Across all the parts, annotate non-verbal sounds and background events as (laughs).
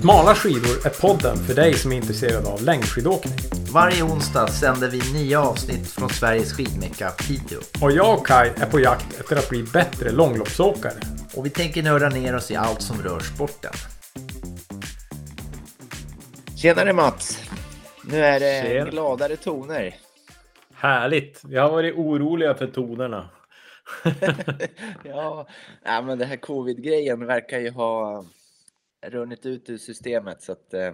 Smala skidor är podden för dig som är intresserad av längdskidåkning. Varje onsdag sänder vi nya avsnitt från Sveriges skidmecka Piteå. Och jag och Kai är på jakt efter att bli bättre långloppsåkare. Och vi tänker nörda ner oss i allt som rör sporten. Tjenare Mats! Nu är det Tjena. gladare toner. Härligt! Vi har varit oroliga för tonerna. (laughs) (laughs) ja, men det här covid-grejen verkar ju ha runnit ut ur systemet så att eh,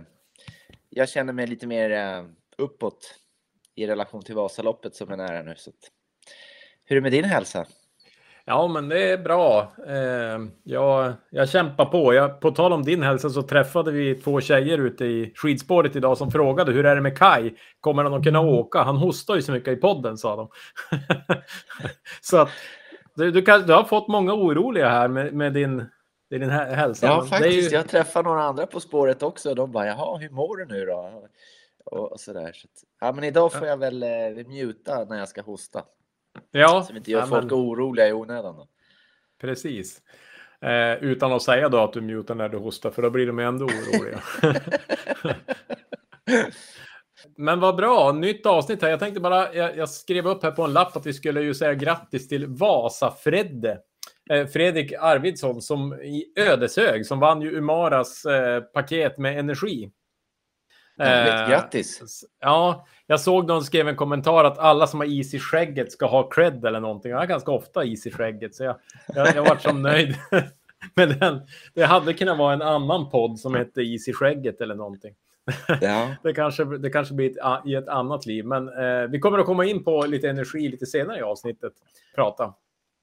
jag känner mig lite mer eh, uppåt i relation till Vasaloppet som är nära nu. Så att, hur är det med din hälsa? Ja, men det är bra. Eh, jag, jag kämpar på. Jag, på tal om din hälsa så träffade vi två tjejer ute i skidspåret idag som frågade hur är det med Kai? Kommer han att kunna åka? Han hostar ju så mycket i podden, sa de. (laughs) så att du, du, kan, du har fått många oroliga här med, med din, med din hä- hälsa. Ja, det är faktiskt. ju- Jag träffade några andra på spåret också. De bara, jaha, hur mår du nu då? Och, och sådär. Så att, ja, men idag får jag väl eh, muta när jag ska hosta. Ja, Så vi inte gör ja, folk men oroliga i onödan. Då. precis. Eh, utan att säga då att du mutar när du hostar, för då blir de ändå oroliga. (laughs) Men vad bra, nytt avsnitt här. Jag tänkte bara, jag, jag skrev upp här på en lapp att vi skulle ju säga grattis till Vasa-Fredde. Eh, Fredrik Arvidsson som i Ödeshög, som vann ju Umaras eh, paket med energi. Härligt, Eh, Grattis! Ja, jag såg någon skrev en kommentar att alla som har is i skägget ska ha cred eller någonting. Jag har ganska ofta is i skägget, så jag, jag, jag varit så nöjd (laughs) med den. Det hade kunnat vara en annan podd som hette is i skägget eller någonting. Ja. (laughs) Det kanske, det kanske blir ett, i ett annat liv, men eh, vi kommer att komma in på lite energi lite senare i avsnittet. Prata.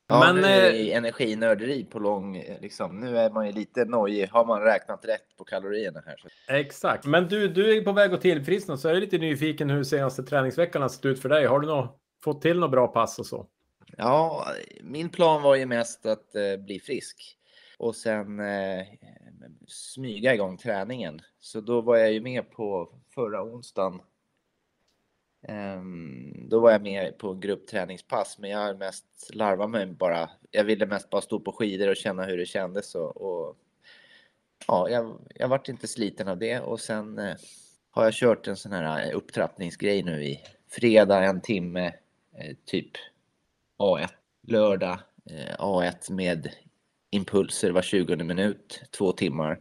Ja, Men, nu är det eh, energinörderi på lång, eh, liksom. Nu är man ju lite nojig. Har man räknat rätt på kalorierna här? Så. Exakt. Men du, du är på väg att tillfriskna, så jag är lite nyfiken hur senaste träningsveckan har sett ut för dig. Har du nå, fått till några bra pass och så? Ja, min plan var ju mest att eh, bli frisk och sen eh, smyga igång träningen. Så då var jag ju med på förra onsdagen. Ehm, då var jag med på gruppträningspass, men jag mest larvade mig bara. Jag ville mest bara stå på skidor och känna hur det kändes och, och ja, jag, jag vart inte sliten av det och sen eh, har jag kört en sån här eh, upptrappningsgrej nu i fredag en timme, eh, typ A1 lördag eh, A1 med impulser var 20 minut, två timmar.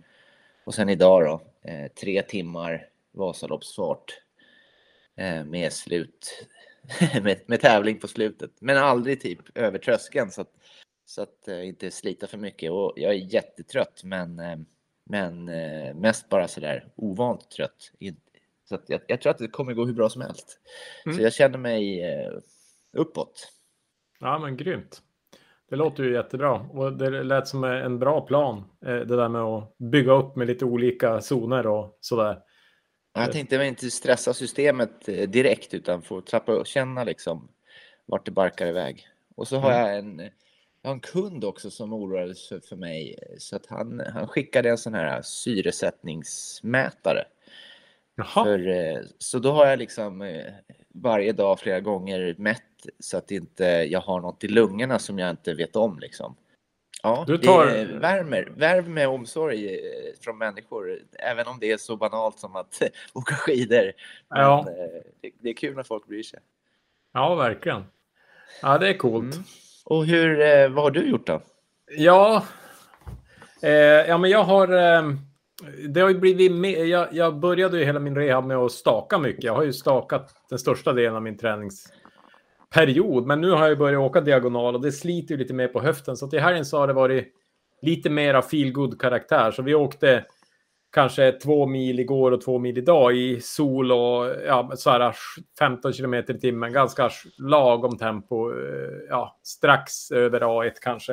Och sen idag då, eh, tre timmar Vasaloppsfart med slut, (laughs) med, med tävling på slutet. Men aldrig typ över tröskeln så att, så att eh, inte slita för mycket. Och jag är jättetrött men, eh, men eh, mest bara sådär ovant trött. Så jag, jag tror att det kommer gå hur bra som helst. Mm. Så jag känner mig eh, uppåt. Ja, men grymt. Det låter ju jättebra och det lät som en bra plan. eh, Det där med att bygga upp med lite olika zoner och sådär. Jag tänkte väl inte stressa systemet eh, direkt utan få trappa och känna liksom vart det barkar iväg. Och så har Mm. jag en, jag har en kund också som oroade sig för mig eh, så att han, han skickade en sån här syresättningsmätare. Jaha, För, eh, så då har jag liksom eh, varje dag flera gånger mätt så att inte jag har något i lungorna som jag inte vet om liksom. Ja, Du tar- det värmer, värmer med omsorg eh, från människor, även om det är så banalt som att (laughs) åka skidor. Men, Ja. eh, det, är kul när folk bryr sig. ja verkligen. Ja, det är coolt. Mm. Och hur, eh, vad har du gjort då? Ja, eh, ja, men jag har... Eh, det har ju blivit med, jag, jag började ju hela min rehab med att staka mycket. Jag har ju stakat den största delen av min träningsperiod. Men nu har jag börjat åka diagonal och det sliter ju lite mer på höften. Så i helgen så har det varit lite mera feel good karaktär. Så vi åkte kanske två mil igår och två mil idag i sol och ja, så här 15 kilometer i timmen. Ganska lagom tempo. eh, Ja, strax över A1 kanske.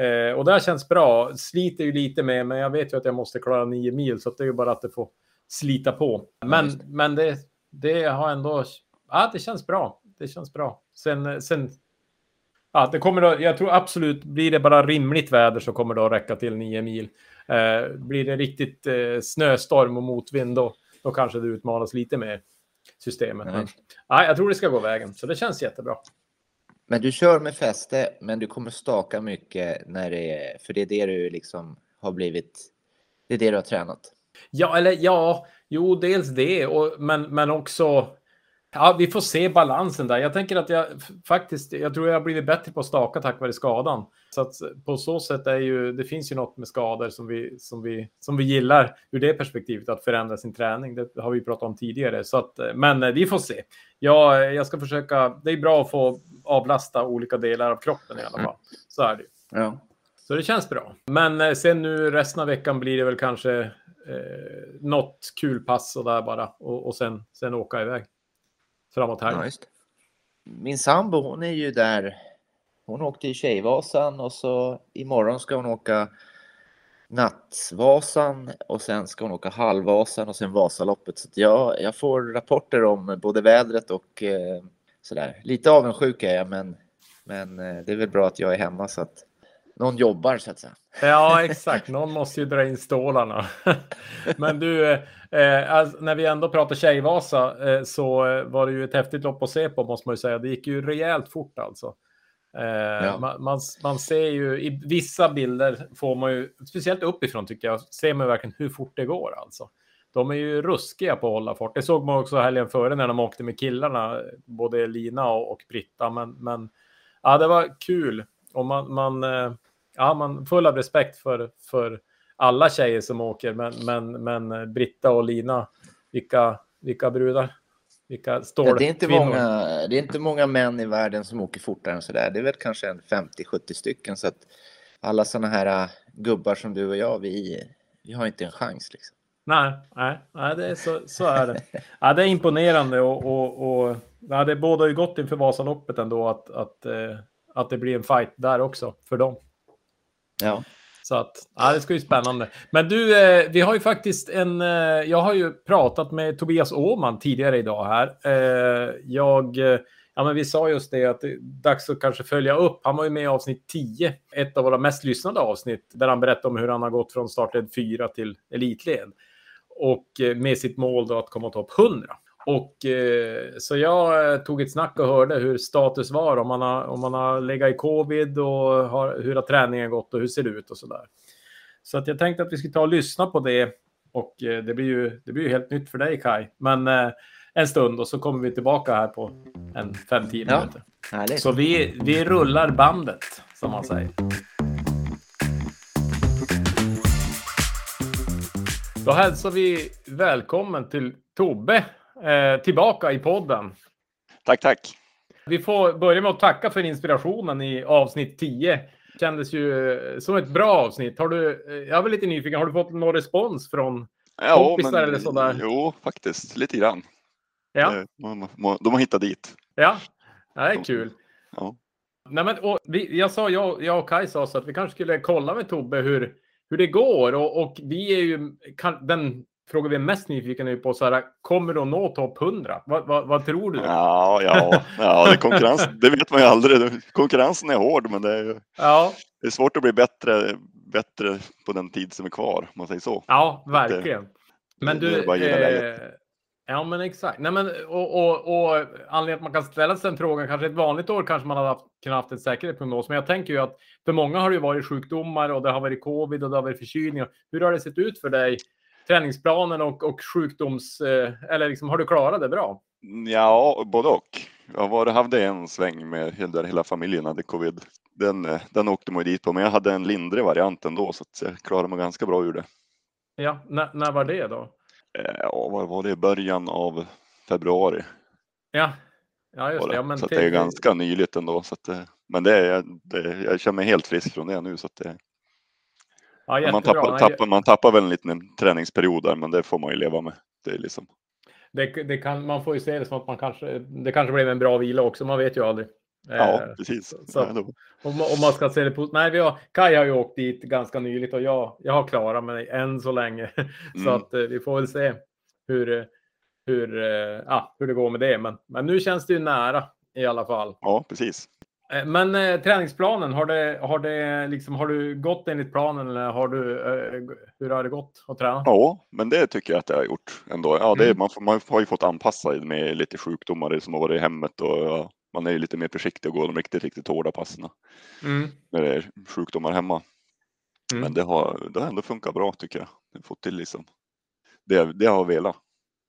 Eh, och det här känns bra. Sliter ju lite med, men jag vet ju att jag måste klara nio mil, så att det är ju bara att det får slita på. Men, men det, det har ändå... Ja, det känns bra. Det känns bra. Sen... sen ja, det kommer då, jag tror absolut, blir det bara rimligt väder så kommer det att räcka till nio mil. Eh, blir det riktigt eh, snöstorm och motvind då, då kanske det utmanas lite mer systemet. Men, ja, jag tror det ska gå vägen, så det känns jättebra. Men du kör med fäste, men du kommer staka mycket när det är, för det är det du liksom har blivit, det är det du har tränat. Ja, eller ja, jo, dels det, och, men, men också Ja, vi får se balansen där. Jag tänker att jag faktiskt, jag tror jag har blivit bättre på att staka tack vare skadan. Så att på så sätt är ju, det finns ju något med skador som vi, som vi, som vi gillar ur det perspektivet, att förändra sin träning. Det har vi pratat om tidigare. Så att, men eh, vi får se. Jag, jag ska försöka, det är bra att få avlasta olika delar av kroppen i alla fall. Så är det. Ja. Så det känns bra. Men eh, sen nu resten av veckan blir det väl kanske eh, något kul pass och där bara och, och sen, sen åka iväg framåt här. Ja. Min sambo hon är ju där. Hon åkte i Tjejvasan och så imorgon ska hon åka Nattvasan och sen ska hon åka Halvvasan och sen Vasaloppet. Så jag, jag får rapporter om både vädret och eh, sådär. Lite avundsjuk är jag men, men eh, det är väl bra att jag är hemma så att någon jobbar så att säga. Ja, (laughs) exakt. Någon måste ju dra in stålarna. (laughs) Men du, eh, alltså, när vi ändå pratar Tjejvasa eh, så var det ju ett häftigt lopp att se på måste man ju säga. Det gick ju rejält fort alltså. Eh, ja. man, man, man, ser ju i vissa bilder får man ju, speciellt uppifrån tycker jag, ser man verkligen hur fort det går alltså. De är ju ruskiga på att hålla fart. Det såg man också helgen före när de åkte med killarna, både Lina och, och Britta. Men, men ja, det var kul och man, man eh, ja, man full av respekt för, för alla tjejer som åker, men, men, men Britta och Lina, vilka, vilka brudar. Vilka stål ja, det, är inte många, det är inte många män i världen som åker fortare än så där. Det är väl kanske en 50-70 stycken. Så att alla sådana här äh, gubbar som du och jag, vi, vi har inte en chans. Liksom. Nej, nej, nej det är så, så är det. Ja, det är imponerande och, och, och ja, det bådar ju gott inför Vasaloppet ändå att, att, eh, att det blir en fight där också för dem. Ja. Så att, ja, det ska bli spännande. Men du, eh, vi har ju faktiskt en... Eh, jag har ju pratat med Tobias Åman tidigare idag här. Eh, jag... Ja, men vi sa just det att det är dags att kanske följa upp. Han var ju med i avsnitt 10, ett av våra mest lyssnade avsnitt, där han berättade om hur han har gått från startled 4 till elitled. Och med sitt mål då att komma topp 100. Och eh, så jag eh, tog ett snack och hörde hur status var, om man har, om man har legat i covid och har, hur har träningen gått och hur ser det ut och så där. Så att jag tänkte att vi skulle ta och lyssna på det och eh, det blir ju, det blir ju helt nytt för dig Kai. Men eh, en stund och så kommer vi tillbaka här på en 5-10 minuter. Ja, så vi, vi rullar bandet som man säger. Då hälsar vi välkommen till Tobbe eh, tillbaka i podden. Tack, tack. Vi får börja med att tacka för inspirationen i avsnitt 10. Kändes ju eh, som ett bra avsnitt. Har du, eh, jag väl lite nyfiken, har du fått någon respons från ja, kompisar men, eller sådär? Jo, faktiskt lite grann. Ja. De, de har hittat dit. Ja, det är kul. Ja. Nej, men, vi, jag, sa, jag, jag och Kaj sa så att vi kanske skulle kolla med Tobbe hur, hur det går. Och, och vi är ju kan, den fråga vi är mest nyfikna på så här, kommer du att nå topp 100? Vad, vad, vad, tror du? Ja, ja, ja det, konkurrens, det vet man ju aldrig. Konkurrensen är hård, men det är, ja. det är svårt att bli bättre, bättre på den tid som är kvar, om man säger så. Ja, verkligen. Det, men du, eh, ja men exakt. Nej, men, och, och, och anledningen att man kan ställa sig den frågan, kanske ett vanligt år kanske man hade haft, kunnat haft en säkerhetsprognos, men jag tänker ju att för många har det varit sjukdomar och det har varit covid och det har varit förkylningar. Hur har det sett ut för dig träningsplanen och, och sjukdoms... Eh, eller liksom, har du klarat det bra? Ja, både och. Jag var, hade en sväng med där hela familjen hade covid. Den, eh, den åkte man dit på, men jag hade en lindrig variant ändå så att jag klarade mig ganska bra ur det. Ja, när, när var det då? Eh, ja, vad var det? Början av februari. Ja, ja just det. Ja, men så till... det är ganska nyligt ändå. Så att, men det är, det, jag känner mig helt frisk från det nu. Så att det, Ja, man, tappar, tappar, man tappar väl en liten träningsperiod där, men det får man ju leva med. Det är liksom... Det, det kan, man får ju se det som att man kanske, det kanske blev en bra vila också, man vet ju aldrig. Ja, eh, precis. Så, om, om, man ska se det på... Nej, vi har, Kaj har ju åkt dit ganska nyligt och jag, jag har klarat mig än så länge. (laughs) Mm. så att eh, vi får väl se hur, hur, eh, ja, hur det går med det. Men, men nu känns det ju nära i alla fall. Ja, precis. Eh, men eh, träningsplanen, har, det, har, det liksom, har du gått enligt planen eller har du, eh, hur har det gått att träna? Ja, men det tycker jag att jag har gjort ändå. Ja, det, mm. man, man, har ju fått anpassa med lite sjukdomar som har varit i hemmet och ja, man är ju lite mer försiktig och går de riktigt, riktigt hårda passen mm. när det är sjukdomar hemma. Mm. Men det har, det har ändå funkat bra tycker jag. jag fått till liksom. det, det har jag velat.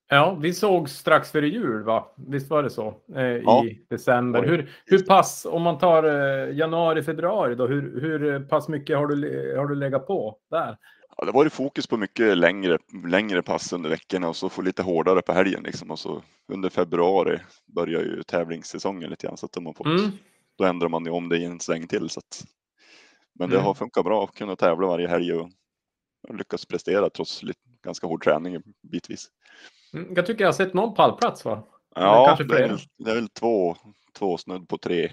Ja, vi såg strax före jul, va? Visst var det så? Eh, ja. I december. Hur, hur pass, om man tar eh, januari, februari då, hur, hur pass mycket har du, har du legat på där? Ja, det var ju fokus på mycket längre, längre pass under veckorna och så få lite hårdare på helgen liksom. Och så under februari börjar ju tävlingssäsongen lite grann så att har fått, mm. då ändrar man ju om det i en sväng till. Så att, men det mm. har funkat bra att kunna tävla varje helg och, och lyckas prestera trots lite, ganska hård träning bitvis. Mm, jag tycker jag har sett någon pallplats va? Ja, det är, väl, det är väl två, två snudd på tre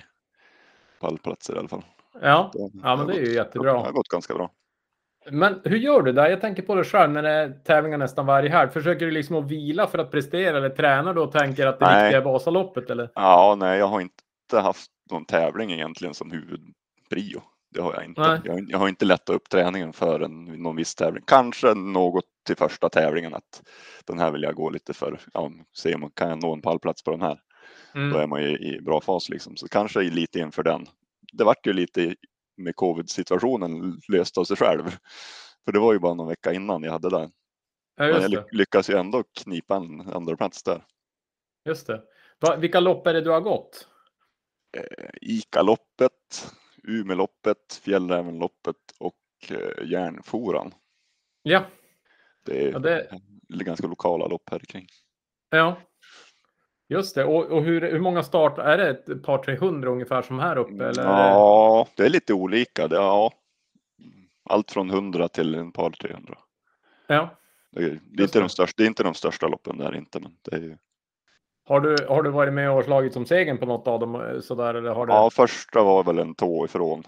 pallplatser i alla fall. Ja, ja men det är ju jättebra. Det har gått ganska bra. Men hur gör du där? Jag tänker på det själv när det är tävlingar nästan varje helg. Försöker du liksom att vila för att prestera eller tränar du och tänker att det nej. viktiga är Vasaloppet? Eller? Ja, nej, jag har inte haft någon tävling egentligen som huvudprio. Det har jag inte. Jag, jag, har inte lättat upp träningen för en, någon viss tävling. Kanske något till första tävlingen att den här vill jag gå lite för. Ja, se om kan jag nå en pallplats på den här. Mm. Då är man ju i bra fas liksom. Så kanske lite inför den. Det vart ju lite med covid-situationen löst av sig själv. För det var ju bara någon vecka innan jag hade den. Ja, Men jag lyckas ju ändå knipa en andra plats där. Just det. Vilka lopp är det du har gått? Eh, Ica-loppet, Umeåloppet, Fjällrävenloppet och eh, Järnforan. Ja. Det är ja, det... ganska lokala lopp här kring. Ja, Just det. Och, och hur, hur många start är det? Ett par 300 ungefär som här uppe? Eller ja, det är lite olika. Det, ja, allt från 100 till en par 300. Ja. Det, är, det är inte, de största, det är inte de största loppen där inte, men det är ju... Har du, har du varit med och slagit som segern på något av dem? Eh, sådär, eller har du... Ja, första var väl en tå ifrån.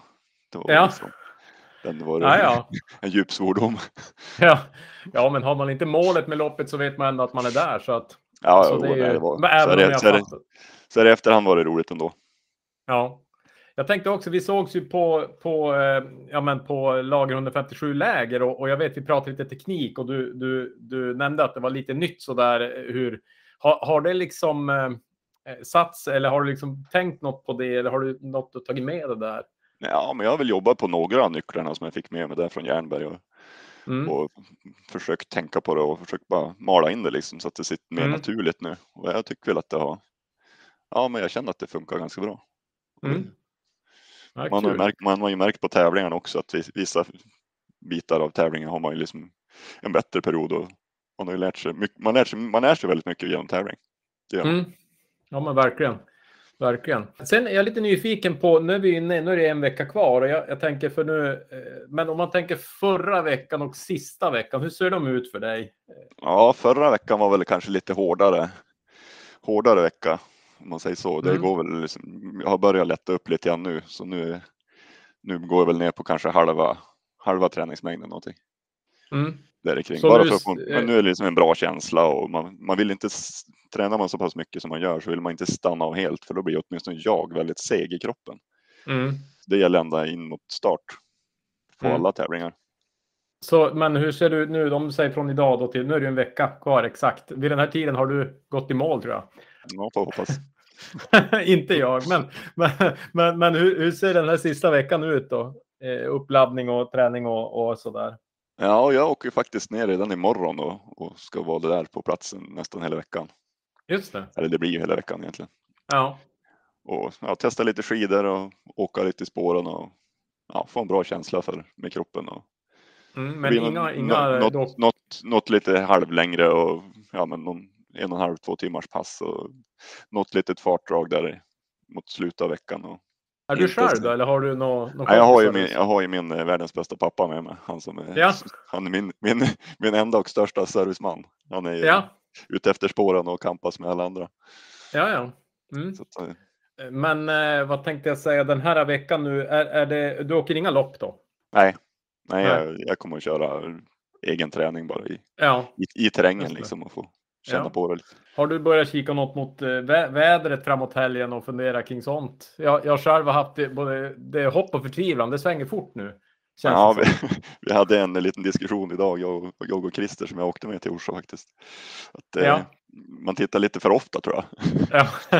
Ja. Liksom, den var ja, ja. (laughs) en djup svordom. (laughs) Ja. ja, men har man inte målet med loppet så vet man ändå att man är där. Så att... Ja, så det, är ju, det var, så, är det, så, är det, så är det efterhand var det roligt ändå. Ja, jag tänkte också, vi sågs ju på, på, eh, ja, men på lager 157 läger och, och jag vet vi pratade lite teknik och du, du, du nämnde att det var lite nytt sådär. Eh, hur, har, har det liksom eh, sats eller har du liksom tänkt något på det eller har du något att tagit med det där? Ja, men jag har väl jobbat på några av nycklarna som jag fick med mig där från Järnberg och Mm. Och försökt tänka på det och försökt bara mala in det liksom så att det sitter mer mm. naturligt nu. Och jag tycker väl att det har, ja men jag känner att det funkar ganska bra. Mm. Ja, man, har ju märkt, man har ju märkt på tävlingarna också att vissa bitar av tävlingen har man ju liksom en bättre period och man har ju lärt sig, mycket, man lär sig, man lär sig väldigt mycket genom tävling. Mm. Ja men verkligen. Verkligen. Sen är jag lite nyfiken på, nu är vi inne, nu är det en vecka kvar och jag, jag, tänker för nu, eh, men om man tänker förra veckan och sista veckan, hur ser de ut för dig? Ja, förra veckan var väl kanske lite hårdare, hårdare vecka om man säger så. Det mm. går väl, liksom, jag har börjat lätta upp lite grann nu, så nu, nu går jag väl ner på kanske halva, halva träningsmängden någonting. Mm. Där kring. Bara för att få, men nu är det liksom en bra känsla och man, man vill inte, tränar man så pass mycket som man gör så vill man inte stanna av helt för då blir åtminstone jag väldigt seg i kroppen. Mm. Det gäller ända in mot start på mm. alla tävlingar. Så, men hur ser du nu? De säger från idag då till, nu är det en vecka kvar exakt. Vid den här tiden har du gått i mål tror jag. Ja, får hoppas. (laughs) inte jag, men, men, men, men hur, hur, ser den här sista veckan ut då? Eh, uppladdning och träning och, och sådär. Ja, jag åker faktiskt ner redan imorgon och, och ska vara där på platsen nästan hela veckan. Just det. Eller det blir ju hela veckan egentligen. Ja. Och ja, testa lite skidor och åka lite i spåren och ja, få en bra känsla för med kroppen. Och, mm, men inga, någon, inga något, något, något, något, lite halvlängre och ja, men någon en och en halv, två timmars pass och något litet fartdrag där mot slutet av veckan. Och är du själv då eller har du någon? någon Nej, jag, har ju min, jag har ju min eh, världens bästa pappa med mig. Han, som är, ja. (laughs) han är min, min, min enda och största serviceman. Han är ja. ute efter spåren och kampas med alla andra. Ja, ja. Mm. Att, eh, Men eh, vad tänkte jag säga den här veckan nu? Är, är det, du åker inga lopp då? Nej, nej, Nej. Jag, jag, kommer att köra egen träning bara i, ja. i, i terrängen liksom och få känna ja. på det. Lite. Har du börjat kika något mot eh, vä vädret framåt helgen och fundera kring sånt? Jag, jag själv har haft det, både det hopp och förtvivlan. Det svänger fort nu. Ja, vi, (laughs) vi, hade en liten diskussion idag, jag och, jag och Christer som jag åkte med till Orsa faktiskt. Att, eh, ja. Man tittar lite för ofta tror jag. Ja, (laughs)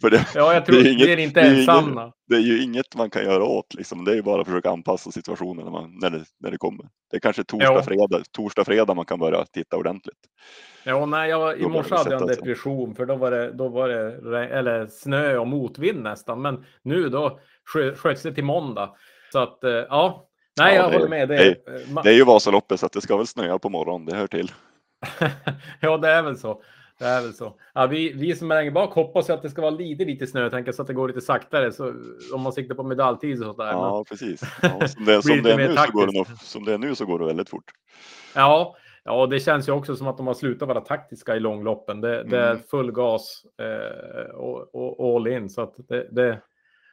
för det, (laughs) ja jag tror det är, inget, det är inte ensamma. Inget, det är ju inget man kan göra åt, liksom. det är ju bara att försöka anpassa situationen när, man, när, det, när det kommer. Det är kanske torsdag, fredag, torsdag, fredag man kan börja titta ordentligt. Ja, nej, jag, i morse hade jag en depression för då var det, då var det eller snö och motvind nästan. Men nu då sköts det till måndag. Så att eh, ja, nej, ja, jag det, håller med. Det, det, det är ju Vasaloppet så att det ska väl snöa på morgonen, det hör till. (laughs) ja, det är väl så. Det är väl så. Ja, vi, vi som är längre bak hoppas att det ska vara lite, lite snö, tänker så att det går lite saktare, så, om man siktar på medaljtid och sådär. Ja, Men... precis. (laughs) Ja, som, det, som, det är nu så går det nog, som det är nu så går det väldigt fort. Ja, ja, det känns ju också som att de har slutat vara taktiska i långloppen. Det, mm. det är full gas eh, och, och, all in, så att det, det,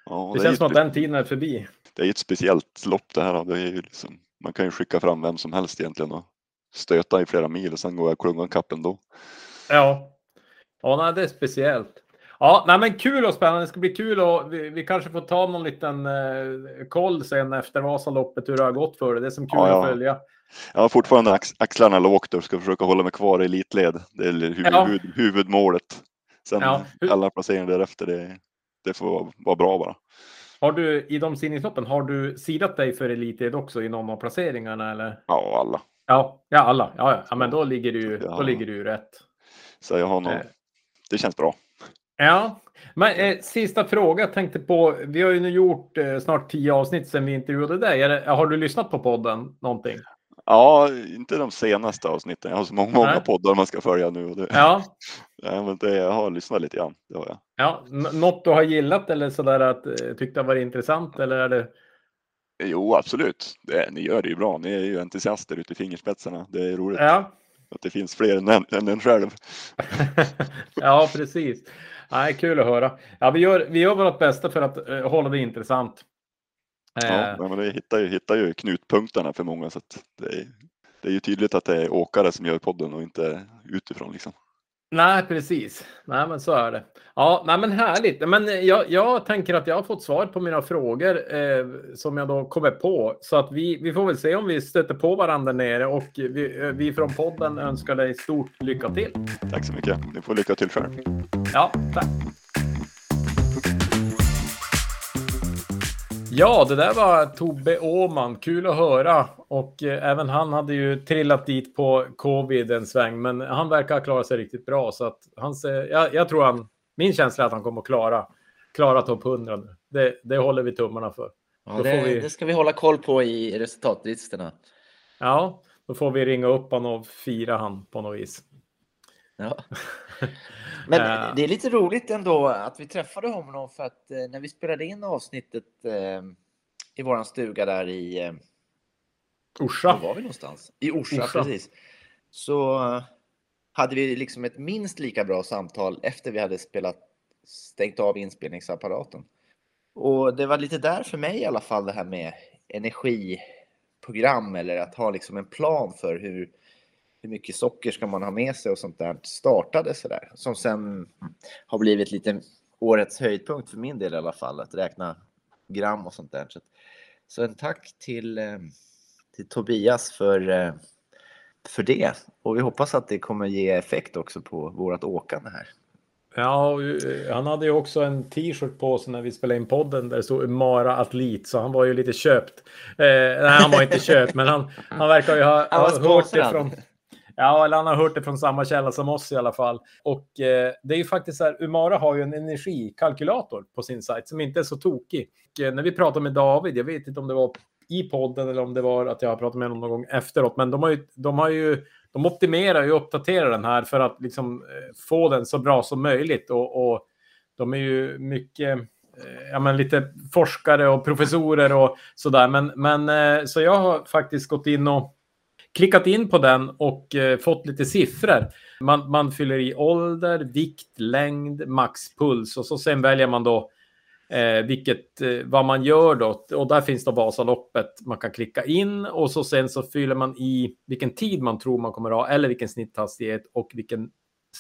ja, det, det känns som att den tiden är förbi. Det är ett speciellt lopp det här. Det är ju liksom, man kan ju skicka fram vem som helst egentligen och stöta i flera mil och sen går jag klungan kappen då. Ja, ja nej, det är speciellt. Ja, nej, men kul och spännande. Det ska bli kul och vi, vi kanske får ta någon liten eh, koll sen efter Vasaloppet hur det har gått för det. Det är som kul ja, ja. att följa. Jag har fortfarande ax axlarna lågt och ska försöka hålla mig kvar i elitled. Det är huvud, ja. huvud, huvudmålet. Sen alla placeringar därefter, det, det får vara bra bara. Har du i de simningsloppen, har du sidat dig för elitled också i någon av placeringarna eller? Ja, alla. Ja, ja alla. Ja, ja. ja men då ligger du, ja. då ligger du rätt. Så jag har nog, eh. det känns bra. Ja, men eh, sista fråga tänkte på. Vi har ju nu gjort eh, snart tio avsnitt sedan vi intervjuade dig. Har du lyssnat på podden någonting? Ja, inte de senaste avsnitten. Jag har så många, många poddar man ska följa nu. Det, ja. (laughs) ja men det, jag har lyssnat lite grann. Det har jag. Ja, något du har gillat eller sådär att eh, tyckte varit intressant eller är det? Jo, absolut. Det, ni gör det ju bra. Ni är ju entusiaster ute i fingerspetsarna. Det är roligt. Ja. Att det finns fler än, än en själv. (laughs) ja, precis. Nej, kul att höra. Ja, vi, gör, vi gör vårt bästa för att uh, hålla det intressant. Ja, eh. men det hittar ju, hittar ju knutpunkterna för många. Så det, är, det är ju tydligt att det är åkare som gör podden och inte utifrån. Liksom. Nej, precis. Nej, men så är det. Ja, nej, men härligt. Men jag, jag tänker att jag har fått svar på mina frågor eh, som jag då kommer på. Så att vi, vi får väl se om vi stöter på varandra nere och vi, eh, vi från podden önskar dig stort lycka till. Tack så mycket. Ni får lycka till själv. Ja, tack. Ja, det där var Tobbe Åman. Kul att höra. Och eh, även han hade ju trillat dit på covid en sväng, men han verkar ha klarat sig riktigt bra. Så att hans, eh, jag, jag tror han, min känsla är att han kommer att klara, klara topp 100 nu. Det, det håller vi tummarna för. Ja, det, vi... det, ska vi hålla koll på i resultatlistorna. Ja, då får vi ringa upp honom och fira han på något vis. Ja. (laughs) Men det är lite roligt ändå att vi träffade honom för att eh, när vi spelade in avsnittet eh, i våran stuga där i eh, Orsa. Var var vi någonstans? I Orsa, Orsa. precis. Så hade vi liksom ett minst lika bra samtal efter vi hade spelat stängt av inspelningsapparaten. Och det var lite där för mig i alla fall det här med energiprogram eller att ha liksom en plan för hur hur mycket socker ska man ha med sig och sånt där startade så där. Som sen har blivit lite årets höjdpunkt för min del i alla fall, att räkna gram och sånt där. Så, så en tack till, eh, till Tobias för, eh, för det. Och vi hoppas att det kommer ge effekt också på vårt åkande här. Ja, eh, han hade ju också en t-shirt på sig när vi spelade in podden där det stod Mara Atlit, så han var ju lite köpt. Eh, nej, han var inte köpt, men han, han verkar ju ha, ha hört det från... Ja, eller han har hört det från samma källa som oss i alla fall. Och eh, det är ju faktiskt så här, Umara har ju en energikalkylator på sin sajt som inte är så tokig. Och, eh, när vi pratade med David, jag vet inte om det var i podden eller om det var att jag har pratat med honom någon gång efteråt, men de har ju, de har ju de optimerar och uppdaterar den här för att liksom eh, få den så bra som möjligt och, och de är ju mycket eh, ja, men lite forskare och professorer och sådär. Men, men eh, så jag har faktiskt gått in och klickat in på den och eh, fått lite siffror. Man, man fyller i ålder, vikt, längd, maxpuls och så sen väljer man då eh, vilket, eh, vad man gör då. Och där finns då Vasaloppet man kan klicka in och så sen så fyller man i vilken tid man tror man kommer ha eller vilken snitthastighet och vilken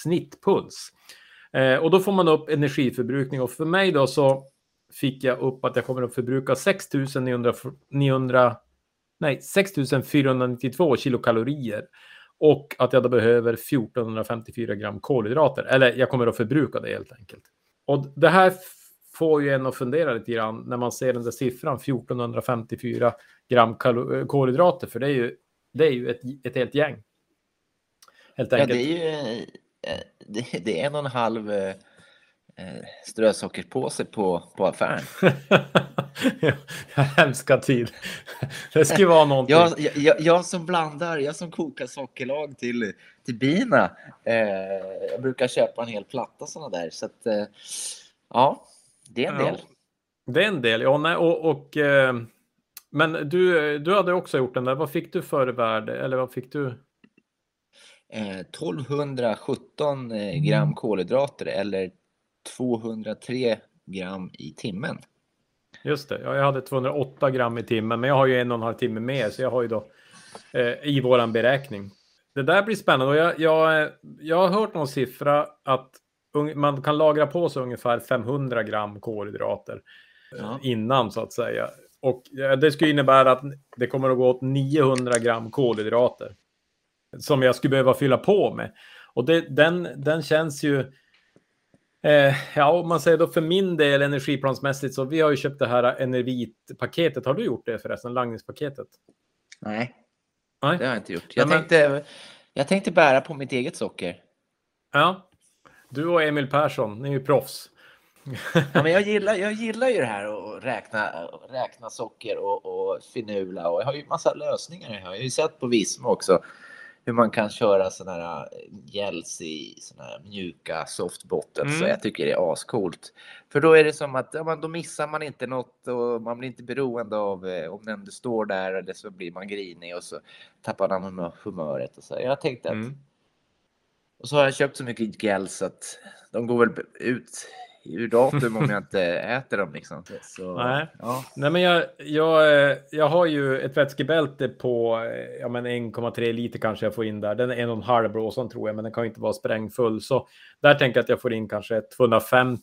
snittpuls. Eh, och då får man upp energiförbrukning och för mig då så fick jag upp att jag kommer att förbruka 6900 nej, 6492 kilokalorier och att jag då behöver 1454 gram kolhydrater. Eller jag kommer att förbruka det helt enkelt. Och det här får ju en att fundera lite grann när man ser den där siffran 1454 gram kolhydrater. För det är ju, det är ju ett, ett helt gäng. Helt enkelt. Ja, det är ju eh, det, det är en och en halv eh, eh, strösockerpåse på, på affären. (laughs) Hemska tid. Det skulle vara någonting. Jag, jag, jag, som blandar, jag som kokar sockerlag till, till bina. Eh, jag brukar köpa en hel platta sådana där. Så att, eh, ja, det är en del. det är en del, ja. Nej, och, och eh, men du, du hade också gjort den där. Vad fick du för värde? Eller vad fick du? 1217 gram kolhydrater eller 203 gram i timmen. Just det, ja, jag hade 208 gram i timmen, men jag har ju en och en halv timme mer, så jag har ju då eh, i våran beräkning. Det där blir spännande och jag, jag, jag har hört någon siffra att man kan lagra på sig ungefär 500 gram kolhydrater ja. innan så att säga. Och det skulle innebära att det kommer att gå åt 900 gram kolhydrater som jag skulle behöva fylla på med. Och det, den, den känns ju Eh, ja, om man säger då för min del energiplansmässigt så vi har ju köpt det här Enervit-paketet. Har du gjort det förresten, langningspaketet? Nej, Nej, det har jag inte gjort. Jag, Nej, tänkte, men... jag tänkte bära på mitt eget socker. Ja, du och Emil Persson, ni är ju proffs. ja, men jag, (laughs) gillar, jag gillar ju det här att räkna, räkna socker och, och finula och jag har ju massa lösningar. Jag har ju sett på Visma också hur man kan köra sådana här äh, gels i sådana här mjuka softbottens. Mm. Så jag tycker det är ascoolt. För då är det som att ja, då missar man inte något och man blir inte beroende av eh, om den står där eller så blir man grinig och så tappar man humöret. Och så. Jag tänkte att mm. och så har jag köpt så mycket gels att de går väl ut ur datum om (laughs) jag inte äter dem. Liksom. Så, Nej. Ja. Nej, men jag, jag, jag har ju ett vätskebälte på ja, 1,3 liter kanske jag får in där. Den är en och en halv blåsan tror jag, men den kan inte vara sprängfull. Så där tänker jag att jag får in kanske 250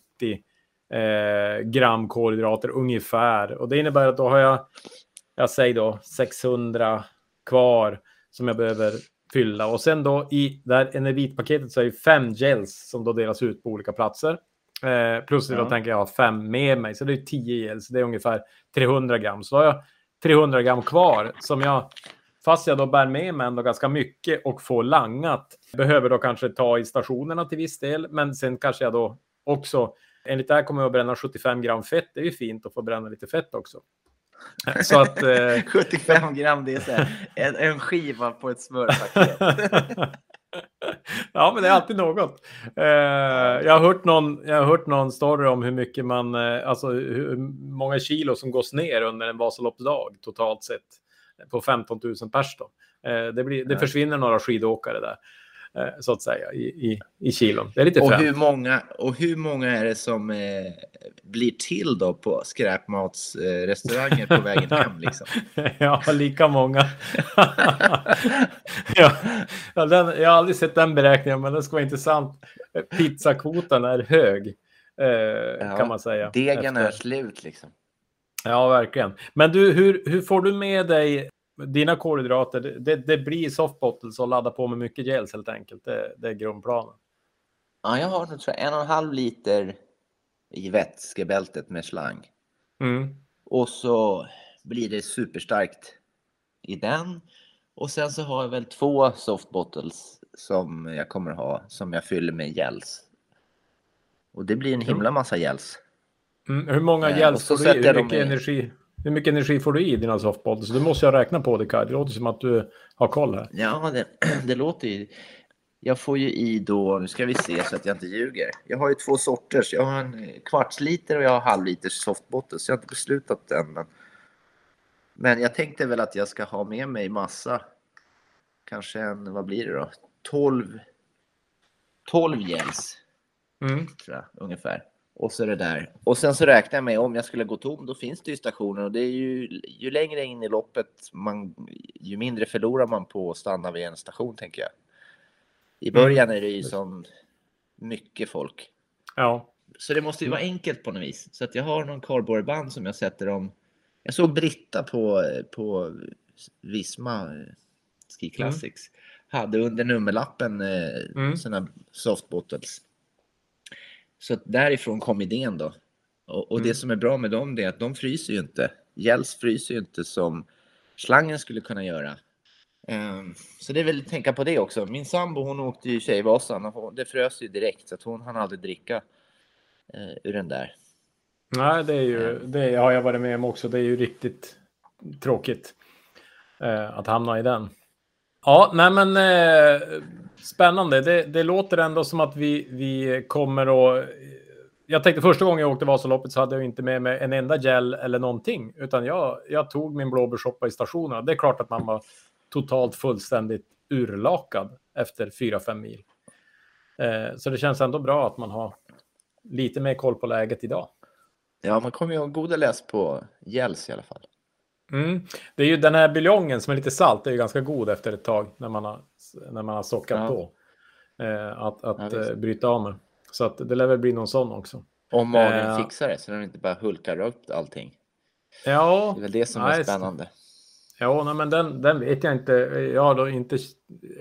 eh, gram kolhydrater ungefär. Och det innebär att då har jag, jag säger då 600 kvar som jag behöver fylla. Och sen då i det här Enervit-paketet så är det fem gels som då delas ut på olika platser. Eh, plus ja. då tänker jag ha fem med mig, så det är 10 gel, så det är ungefär 300 gram. Så har jag 300 gram kvar som jag, fast jag då bär med mig ändå ganska mycket och får langat, behöver då kanske ta i stationerna till viss del, men sen kanske jag då också, enligt det här kommer jag att bränna 75 gram fett, det är ju fint att få bränna lite fett också. Så att, eh... (laughs) 75 gram, det är så här, en, en skiva på ett smörpaket. (laughs) ja, men det är alltid något. Eh, jag, har hört någon, jag har hört någon story om hur mycket man, eh, alltså hur många kilo som gås ner under en Vasaloppsdag totalt sett på 15 000 pers. Då. Eh, det, blir, det försvinner några skidåkare där. Eh, så att säga, i, i, i kilon. Det är lite och hur, många, och hur många är det som eh, blir till då på skräpmatsrestauranger på vägen hem? (laughs) Liksom? ja, lika många. (laughs) ja, den, jag har aldrig sett den beräkningen, men det ska vara intressant. Pizzakvoten är hög, eh, ja, kan man säga. Degen efter... är slut liksom. Ja, verkligen. Men du, hur, hur får du med dig dina kolhydrater, det, det blir softbottles och ladda på med mycket gels helt enkelt. Det, det är grundplanen. Ja, jag har tror jag, en och en halv liter i vätskebältet med slang. Mm. Och så blir det superstarkt i den. Och sen så har jag väl två softbottles som jag kommer ha som jag fyller med gels. Och det blir en himla massa gels. Mm, hur många eh, gels får du i? Hur mycket energi? Hur mycket energi får du i dina softballs? Du måste jag räkna på det Kaj. Det låter som att du har koll här. Ja, det, (clears throat) det låter ju. Jag får ju i då, nu ska vi se så att jag inte ljuger. Jag har ju två sorters. Jag har en kvartsliter och jag har halvliters softbottle. Så jag har inte beslutat än. Men, men jag tänkte väl att jag ska ha med mig massa. Kanske en, vad blir det då? 12, 12 gels. Mm. Tror jag, ungefär. Och så det där. Och sen så räknar jag med om jag skulle gå tom, då finns det ju stationer och det är ju, ju längre in i loppet, man, ju mindre förlorar man på att stanna vid en station tänker jag. I början är det ju som mycket folk. Ja. Så det måste ju vara enkelt på något vis. Så att jag har någon cardboardband som jag sätter om. Jag såg Britta på, på Visma Ski Classics hade under nummerlappen eh, Mm. sina softbottles. Så därifrån kom idén då. Och, och Mm. det som är bra med dem är att de fryser ju inte. Gels fryser ju inte som slangen skulle kunna göra. Ehm, så det är väl att tänka på det också. Min sambo hon åkte ju Tjejvasan och hon- det frös ju direkt så att hon hann aldrig dricka eh, ur den där. Nej, det är ju, det har jag varit med om också. Det är ju riktigt tråkigt eh, att hamna i den. Ja, nej men eh, spännande. Det, det låter ändå som att vi, vi kommer att... Jag tänkte första gången jag åkte Vasaloppet så hade jag inte med mig en enda gel eller någonting, utan jag, jag tog min blåbärssoppa i stationerna. Det är klart att man var totalt fullständigt urlakad efter 4-5 mil. Eh, så det känns ändå bra att man har lite mer koll på läget idag. Ja, man kommer ju ha goda läs på gels i alla fall. Mm. Det är ju den här buljongen som är lite salt, det är ju ganska god efter ett tag när man har, när man har sockat Ja. på. Eh, att att Ja, eh, bryta av med. Så att det lär väl bli någon sån också. Om magen Eh. fixar det så den inte bara hulkar upp allting. Ja, Det är väl det som nej, är spännande. Ja, nej, men den, den vet jag inte. Jag har, då inte.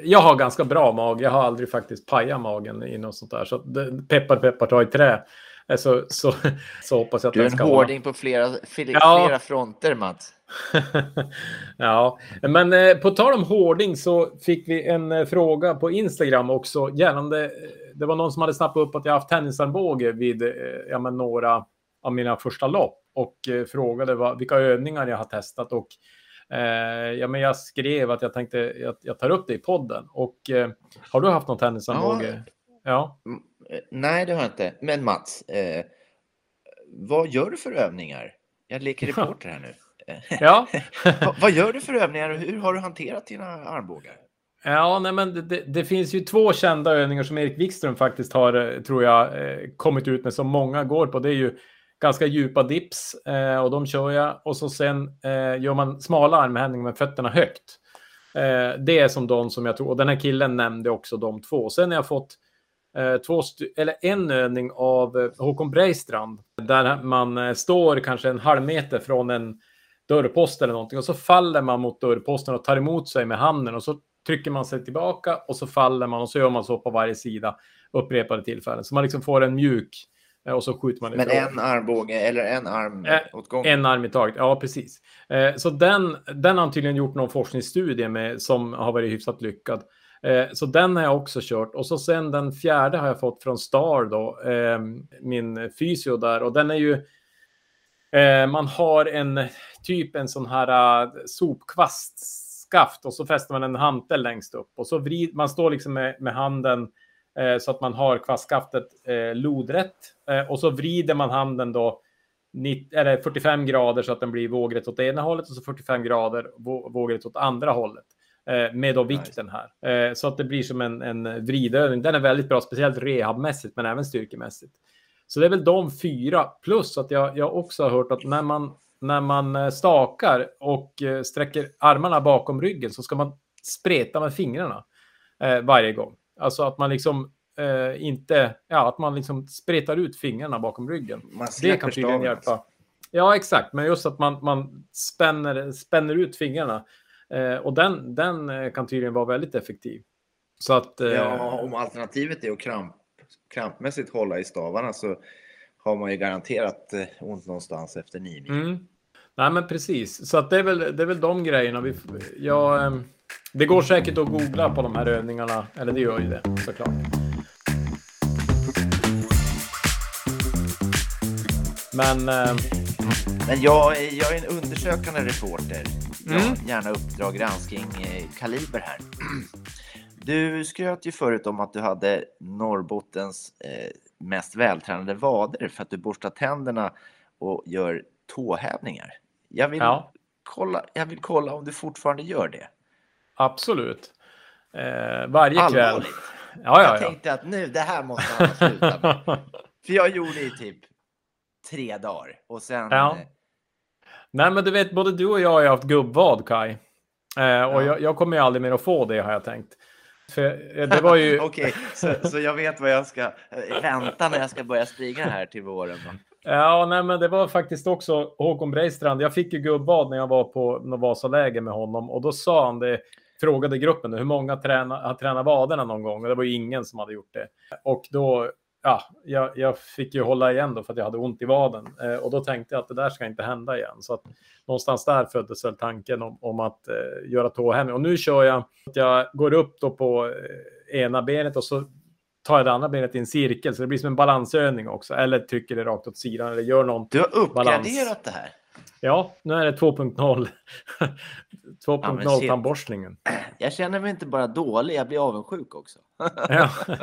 jag har ganska bra mag. Jag har aldrig faktiskt pajat magen i något sånt där. Så det, peppar, peppar, ta i trä. Eh, Så, så, så hoppas jag att Du är den en ska hålla. hårding på flera, flera, Ja. fronter, Mats. (laughs) ja, men eh, på tal om hårding så fick vi en eh, fråga på Instagram också gällande. Eh, det var någon som hade snappat upp att jag haft tennisarmbåge vid eh, ja, men några av mina första lopp och eh, frågade vad, vilka övningar jag har testat och ja, men jag skrev att jag tänkte att jag tar upp det i podden och har du haft någon tennisarmbåge? Ja. Mm, eh, Nej, det har jag inte. Men Mats, eh, vad gör du för övningar? Jag leker reporter här nu. Eh, Ja. (laughs) vad, vad gör du för övningar och hur har du hanterat dina armbågar? Ja, nej, men det, det, finns ju två kända övningar som Erik Wikström faktiskt har, eh, tror jag, eh, kommit ut med som många går på. Det är ju ganska djupa dips eh, och de kör jag. Och så sen eh, gör man smala armhävningar med fötterna högt. Eh, det är som de som jag tror, och den här killen nämnde också de två. Sen har jag fått eh, två, st- eller en övning av eh, Håkon Breistrand där man eh, står kanske en halv meter från en dörrpost eller någonting och så faller man mot dörrposten och tar emot sig med handen och så trycker man sig tillbaka och så faller man och så gör man så på varje sida upprepade tillfällen. Så man liksom får en mjuk eh, och så skjuter man Men ifrån. en armbåge eller en arm Eh, åt gången? En arm i taget, ja precis. Eh, så den, den har han tydligen gjort någon forskningsstudie med som har varit hyfsat lyckad. Eh, så den har jag också kört. Och så sen den fjärde har jag fått från Star då, eh, min fysio där. Och den är ju, eh, man har en typ en sån här uh, sopkvastskaft och så fäster man en hantel längst upp. Och så vrid, man står liksom med, med handen eh, så att man har kvastskaftet eh, lodrätt. Och så vrider man handen då 90, eller 45 grader så att den blir vågrätt åt ena hållet och så 45 grader vågrätt åt andra hållet. Eh, med då vikten här. Eh, så att det blir som en, en vridövning. Den är väldigt bra, speciellt rehabmässigt men även styrkemässigt. Så det är väl de fyra. Plus att jag, jag också har hört att när man, när man eh, stakar och sträcker armarna bakom ryggen så ska man spreta med fingrarna varje gång. Alltså att man liksom eh, inte, ja, att man liksom spretar ut fingrarna bakom ryggen. Det kan tydligen staven, alltså. hjälpa. Ja, exakt. Men just att man, man spänner, spänner ut fingrarna. Eh, och den, den eh, kan tydligen vara väldigt effektiv. Så att... Eh, Ja, om alternativet är att kramp, krampmässigt hålla i stavarna så har man ju garanterat ont någonstans efter nio mil. Mm. Nej, men precis. Så att det, är väl, det är väl de grejerna. Vi, ja, ehm, det går säkert att googla på de här övningarna. Eller det gör ju det såklart. Men ehm, Men jag, jag är en undersökande reporter. Mm. gärna uppdrag granskning eh, kaliber här. (clears throat) Du skröt ju förut om att du hade Norrbottens eh, mest vältränade vader för att du borstar tänderna och gör tåhävningar. Jag vill, ja, kolla, jag vill kolla om du fortfarande gör det. absolut. Eh, varje kväll. Allvarligt. Ja, Jag ja, ja. tänkte att nu, det här måste han ha slutat med. (laughs) För jag gjorde i typ tre dagar och sen... Ja. Nej, men du vet, både du och jag har haft gubbvad, Kai. Eh, och Ja. jag, jag kommer ju aldrig mer att få det, har jag tänkt. För eh, det var ju... (laughs) Okej, så, så jag vet vad jag ska eh, vänta när jag ska börja springa här till våren. Ja, nej, men det var faktiskt också Håkon Breistrand. Jag fick ju gubbad när jag var på Vasaläger med honom och då sa han det, frågade gruppen hur många träna, har tränat vaderna någon gång och det var ju ingen som hade gjort det. Och då, ja, jag, jag fick ju hålla igen då för att jag hade ont i vaden eh, och då tänkte jag att det där ska inte hända igen. Så att någonstans där föddes väl tanken om, om att eh, göra tåhämning och nu kör jag att jag går upp då på eh, ena benet och så tar jag det andra benet i en cirkel så det blir som en balansövning också. Eller trycker det rakt åt sidan eller gör någon Du har uppgraderat balans. det här. Ja, nu är det 2.0. 2.0 (laughs) Ja, shit. tandborstningen. Jag känner mig inte bara dålig, jag blir avundsjuk också. Ja. (laughs)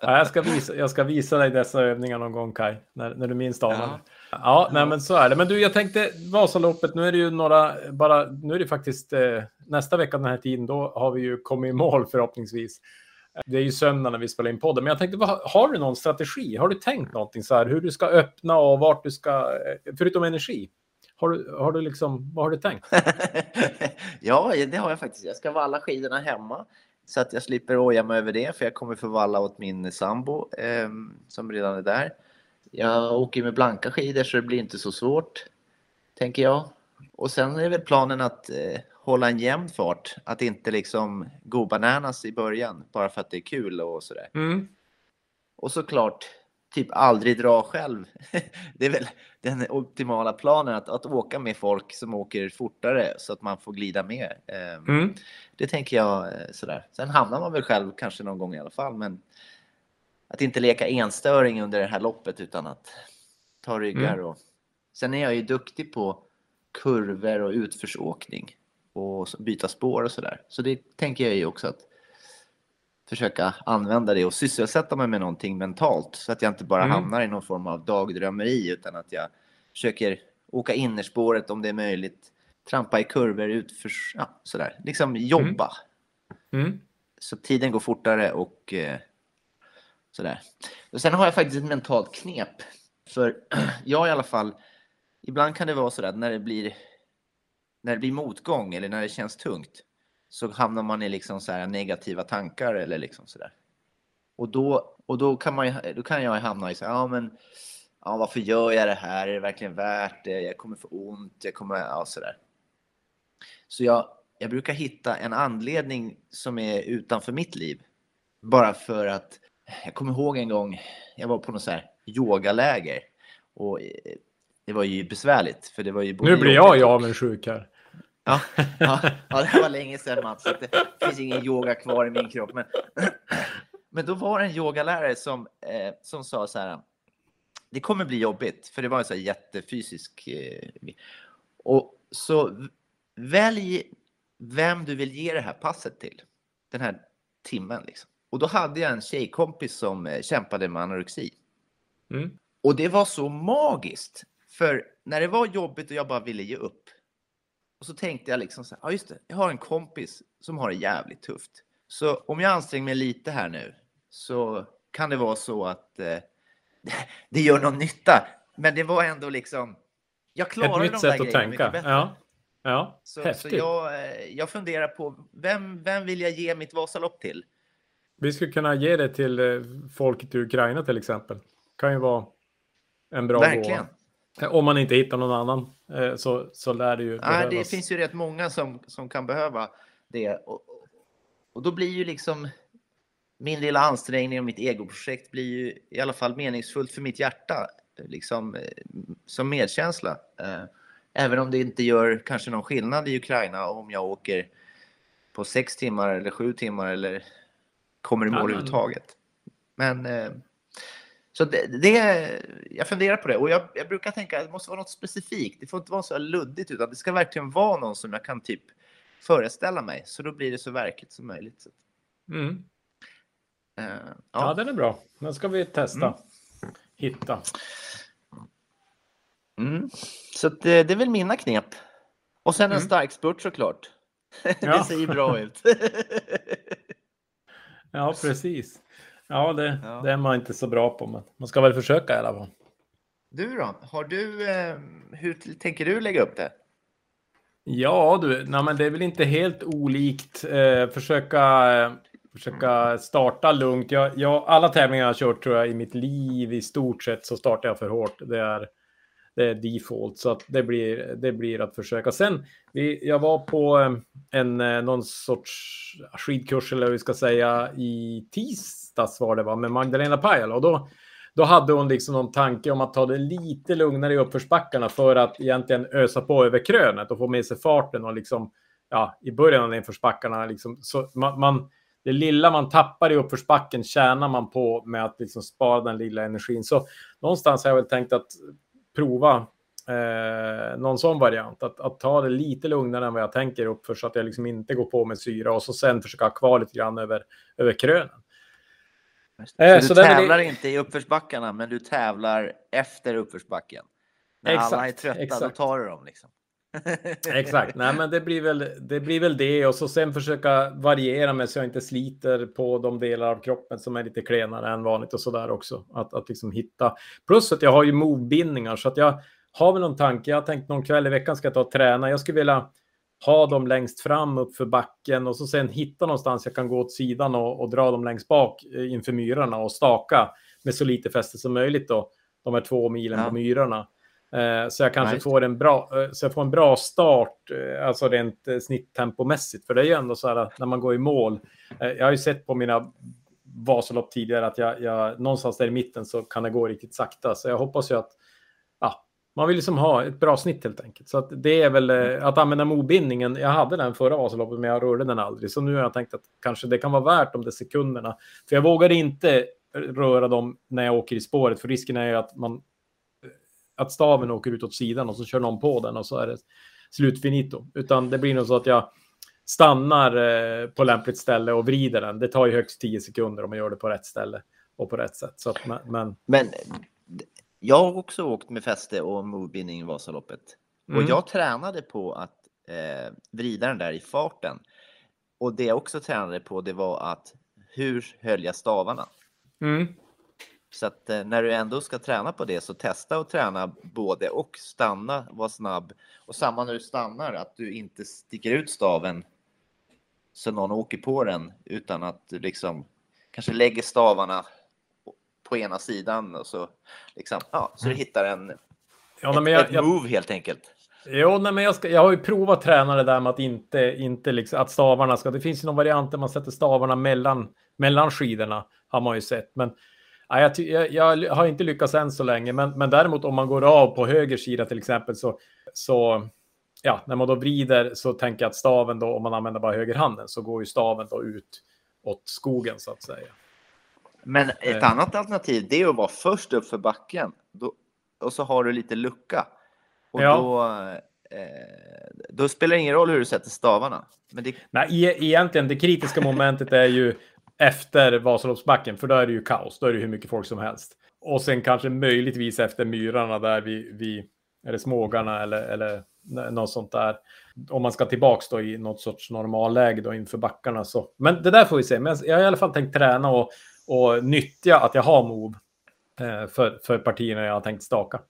Ja, jag, ska visa, jag ska visa dig dessa övningar någon gång Kai, när, när du minst anar Ja. Ja, nej, men så är det. Men du, jag tänkte Vasaloppet, nu är det ju några, bara, nu är det faktiskt eh, nästa vecka den här tiden, då har vi ju kommit i mål förhoppningsvis. Det är ju söndag när vi spelar in podden, men jag tänkte, vad, har du någon strategi? Har du tänkt någonting så här, hur du ska öppna och vart du ska, eh, förutom energi? Har du, har du liksom, vad har du tänkt? (laughs) ja, det har jag faktiskt. Jag ska valla skidorna hemma så att jag slipper oja mig över det, för jag kommer få valla åt min sambo eh, som redan är där. Jag åker med blanka skidor så det blir inte så svårt, tänker jag. Och sen är väl planen att eh, hålla en jämn fart, att inte liksom gå bananas i början bara för att det är kul och sådär. Mm. Och såklart, typ aldrig dra själv. (laughs) Det är väl den optimala planen, att, att åka med folk som åker fortare så att man får glida med. Ehm, Mm. Det tänker jag eh, sådär. Sen hamnar man väl själv kanske någon gång i alla fall, men att inte leka enstöring under det här loppet utan att ta ryggar. Mm. Och... Sen är jag ju duktig på kurvor och utförsåkning och byta spår och sådär. Så det tänker jag ju också att försöka använda det och sysselsätta mig med någonting mentalt så att jag inte bara Mm. hamnar i någon form av dagdrömmeri utan att jag försöker åka innerspåret om det är möjligt, trampa i kurvor, utförs... Ja, sådär. Liksom jobba. Mm. Så tiden går fortare och eh, sådär. Och sen har jag faktiskt ett mentalt knep. För (clears throat) jag i alla fall, ibland kan det vara sådär när det blir, när det blir motgång eller när det känns tungt så hamnar man i liksom så här negativa tankar eller liksom sådär. Och då, och då, kan, man, då kan jag hamna i så här, ja men ja, varför gör jag det här? Är det verkligen värt det? Jag kommer få ont, jag kommer, ja sådär. Så jag, jag brukar hitta en anledning som är utanför mitt liv. Bara för att, jag kommer ihåg en gång, jag var på något så här yogaläger. Och eh, det var ju besvärligt, för det var ju Nu blir jag och- avundsjuk här. Ja, ja, (laughs) ja, det var länge sedan Mats. Det finns ingen yoga kvar i min kropp. Men, (clears throat) men då var det en yogalärare som, eh, som sa så här. Det kommer bli jobbigt, för det var en så här jättefysisk. Eh, och så välj vem du vill ge det här passet till. Den här timmen liksom. Och då hade jag en tjejkompis som eh, kämpade med anorexi. Mm. Och det var så magiskt. För när det var jobbigt och jag bara ville ge upp. Och så tänkte jag liksom så här, ja just det, jag har en kompis som har det jävligt tufft. Så om jag anstränger mig lite här nu så kan det vara så att eh, (laughs) det gör någon nytta. Men det var ändå liksom, jag nytt de sätt där att grejerna mycket tänka. bättre. Ja. Ja, Så, häftigt. så jag, eh, jag funderar på, vem, vem vill jag ge mitt Vasalopp till? Vi skulle kunna ge det till eh, folket i Ukraina till exempel. Kan ju vara en bra Verkligen. gåva. Om man inte hittar någon annan eh, så, så lär det ju Nej, behövas. det finns ju rätt många som, som kan behöva det. Och, och då blir ju liksom min lilla ansträngning och mitt egoprojekt blir ju i alla fall meningsfullt för mitt hjärta. Liksom, eh, som medkänsla. Eh, Även om det inte gör kanske någon skillnad i Ukraina om jag åker på sex timmar eller sju timmar eller kommer i mål överhuvudtaget. Men eh, så det, det, jag funderar på det och jag, jag brukar tänka att det måste vara något specifikt. Det får inte vara så luddigt utan det ska verkligen vara någon som jag kan typ föreställa mig. Så då blir det så verkligt som möjligt. Mm. eh, Ja. ja. den är bra. Den ska vi testa. Mm. Hitta. Mm. så det, det är väl mina knep. Och sen en Mm. stark spurt såklart. (laughs) det Ja. ser bra ut. (laughs) Ja, precis. Ja, det, Ja. det är man inte så bra på, men man ska väl försöka i alla fall. du då? Har du, eh, hur tänker du lägga upp det? Ja, du, nej, men det är väl inte helt olikt. Eh, försöka, eh, försöka starta lugnt. Jag, jag, alla tävlingar jag har kört tror jag i mitt liv i stort sett så startar jag för hårt. Det är, det är default så att det blir, det blir att försöka. Sen, vi, jag var på eh, en, eh, någon sorts skidkurs eller hur vi ska säga i tisdags var det va, med Magdalena Pajala och då då hade hon liksom någon tanke om att ta det lite lugnare i uppförsbackarna för att egentligen ösa på över krönet och få med sig farten och liksom, ja, i början av nedförsbackarna, liksom, så man, man, det lilla man tappar i uppförsbacken tjänar man på med att liksom spara den lilla energin. Så någonstans har jag väl tänkt att prova eh, någon sån variant, att, att ta det lite lugnare än vad jag tänker uppför så att jag liksom inte går på med syra och så sen försöka ha kvar lite grann över, över krönen. Eh, så, så, du tävlar det... inte i uppförsbackarna, men du tävlar efter uppförsbacken. När exakt, alla är trötta, exakt. då tar du dem liksom. (laughs) exakt, nej men det blir, väl, det blir väl det och så sen försöka variera med så jag inte sliter på de delar av kroppen som är lite klenare än vanligt och så där också. Att, att liksom hitta. Plus att jag har ju movbindningar så att jag har väl någon tanke. Jag har tänkt någon kväll i veckan ska jag ta och träna. Jag skulle vilja ha dem längst fram upp för backen och så sen hitta någonstans jag kan gå åt sidan och, och dra dem längst bak eh, inför myrarna och staka med så lite fäste som möjligt då. De här två milen ja. på myrarna. Eh, så jag kanske nice. får en bra, eh, så jag får en bra start, eh, alltså rent snitttempomässigt. För det är ju ändå så här när man går i mål. Jag har ju sett på mina Vasalopp tidigare att jag, jag någonstans där i mitten så kan det gå riktigt sakta. Så jag hoppas ju att man vill liksom ha ett bra snitt helt enkelt. Så att det är väl eh, att använda mobindningen. Jag hade den förra Vasaloppet men jag rörde den aldrig. Så nu har jag tänkt att kanske det kan vara värt de där sekunderna. För jag vågar inte röra dem när jag åker i spåret. För risken är ju att, man, att staven åker ut åt sidan och så kör någon på den och så är det slutfinito. Utan det blir nog så att jag stannar eh, på lämpligt ställe och vrider den. Det tar ju högst 10 sekunder om man gör det på rätt ställe och på rätt sätt. Så att, men, men jag har också åkt med fäste och movebindning i Vasaloppet. Mm. Och jag tränade på att eh, vrida den där i farten. Och det jag också tränade på det var att hur höll jag stavarna? Mm. Så att eh, när du ändå ska träna på det så testa att träna både och stanna, vara snabb och samma när du stannar att du inte sticker ut staven så någon åker på den utan att du liksom kanske lägger stavarna på ena sidan och så liksom, ja, så du mm. hittar en, ja, ett, jag, ett move helt enkelt. Jo, nej, men jag, ska, jag har ju provat träna det där med att inte, inte liksom, att stavarna ska, det finns ju någon variant där man sätter stavarna mellan, mellan skidorna, har man ju sett. Men jag, jag, jag har inte lyckats än så länge, men, men däremot om man går av på höger sida till exempel så, så ja, när man då vrider så tänker jag att staven då, om man använder bara högerhanden, så går ju staven då ut åt skogen så att säga. Men ett eh. annat alternativ det är att vara först upp för backen då, och så har du lite lucka. Och ja. då, eh, då spelar det ingen roll hur du sätter stavarna. Men det... Nej, e egentligen det kritiska momentet är ju efter Vasaloppsbacken, för då är det ju kaos. Då är det hur mycket folk som helst. Och sen kanske möjligtvis efter myrarna där vi, vi eller smågarna eller, eller något sånt där. Om man ska tillbaks då i något sorts normalläge då inför backarna så. Men det där får vi se. Men jag har i alla fall tänkt träna och och nyttja att jag har move eh, för, för partierna jag har tänkt staka.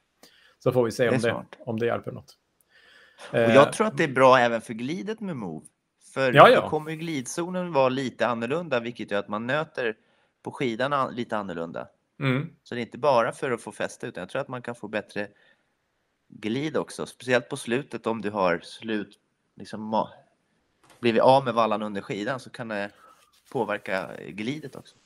Så får vi se om det, det om det hjälper något. Och jag eh, tror att det är bra även för glidet med move. För ja, ja. då kommer ju glidzonen vara lite annorlunda, vilket gör att man nöter på skidan lite annorlunda. Mm. Så det är inte bara för att få fäste, utan jag tror att man kan få bättre glid också. Speciellt på slutet om du har slut, liksom blivit av med vallan under skidan så kan det påverka glidet också.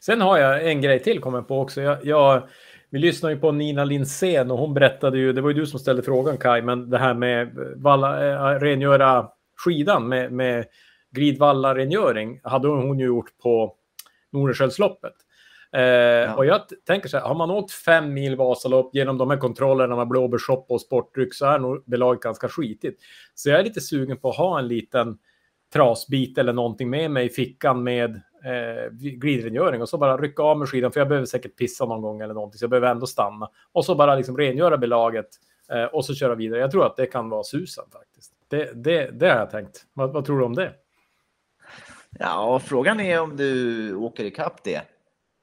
Sen har jag en grej till kommer på också. Jag, jag, vi lyssnade ju på Nina Lindsén och hon berättade ju, det var ju du som ställde frågan Kai, men det här med valla, äh, rengöra skidan med, med glidvallarengöring hade hon ju gjort på Nordenskiöldsloppet. Eh, ja. Och jag tänker så här, har man åkt fem mil Vasalopp genom de här kontrollerna med blåbärssoppa och sportdryck så är nog belaget ganska skitigt. Så jag är lite sugen på att ha en liten trasbit eller någonting med mig i fickan med eh, glidrengöring och så bara rycka av med skidan för jag behöver säkert pissa någon gång eller någonting så jag behöver ändå stanna och så bara liksom rengöra belaget eh, och så köra vidare. Jag tror att det kan vara susen faktiskt. Det, det, det har jag tänkt. Vad, vad tror du om det? Ja, frågan är om du åker ikapp det,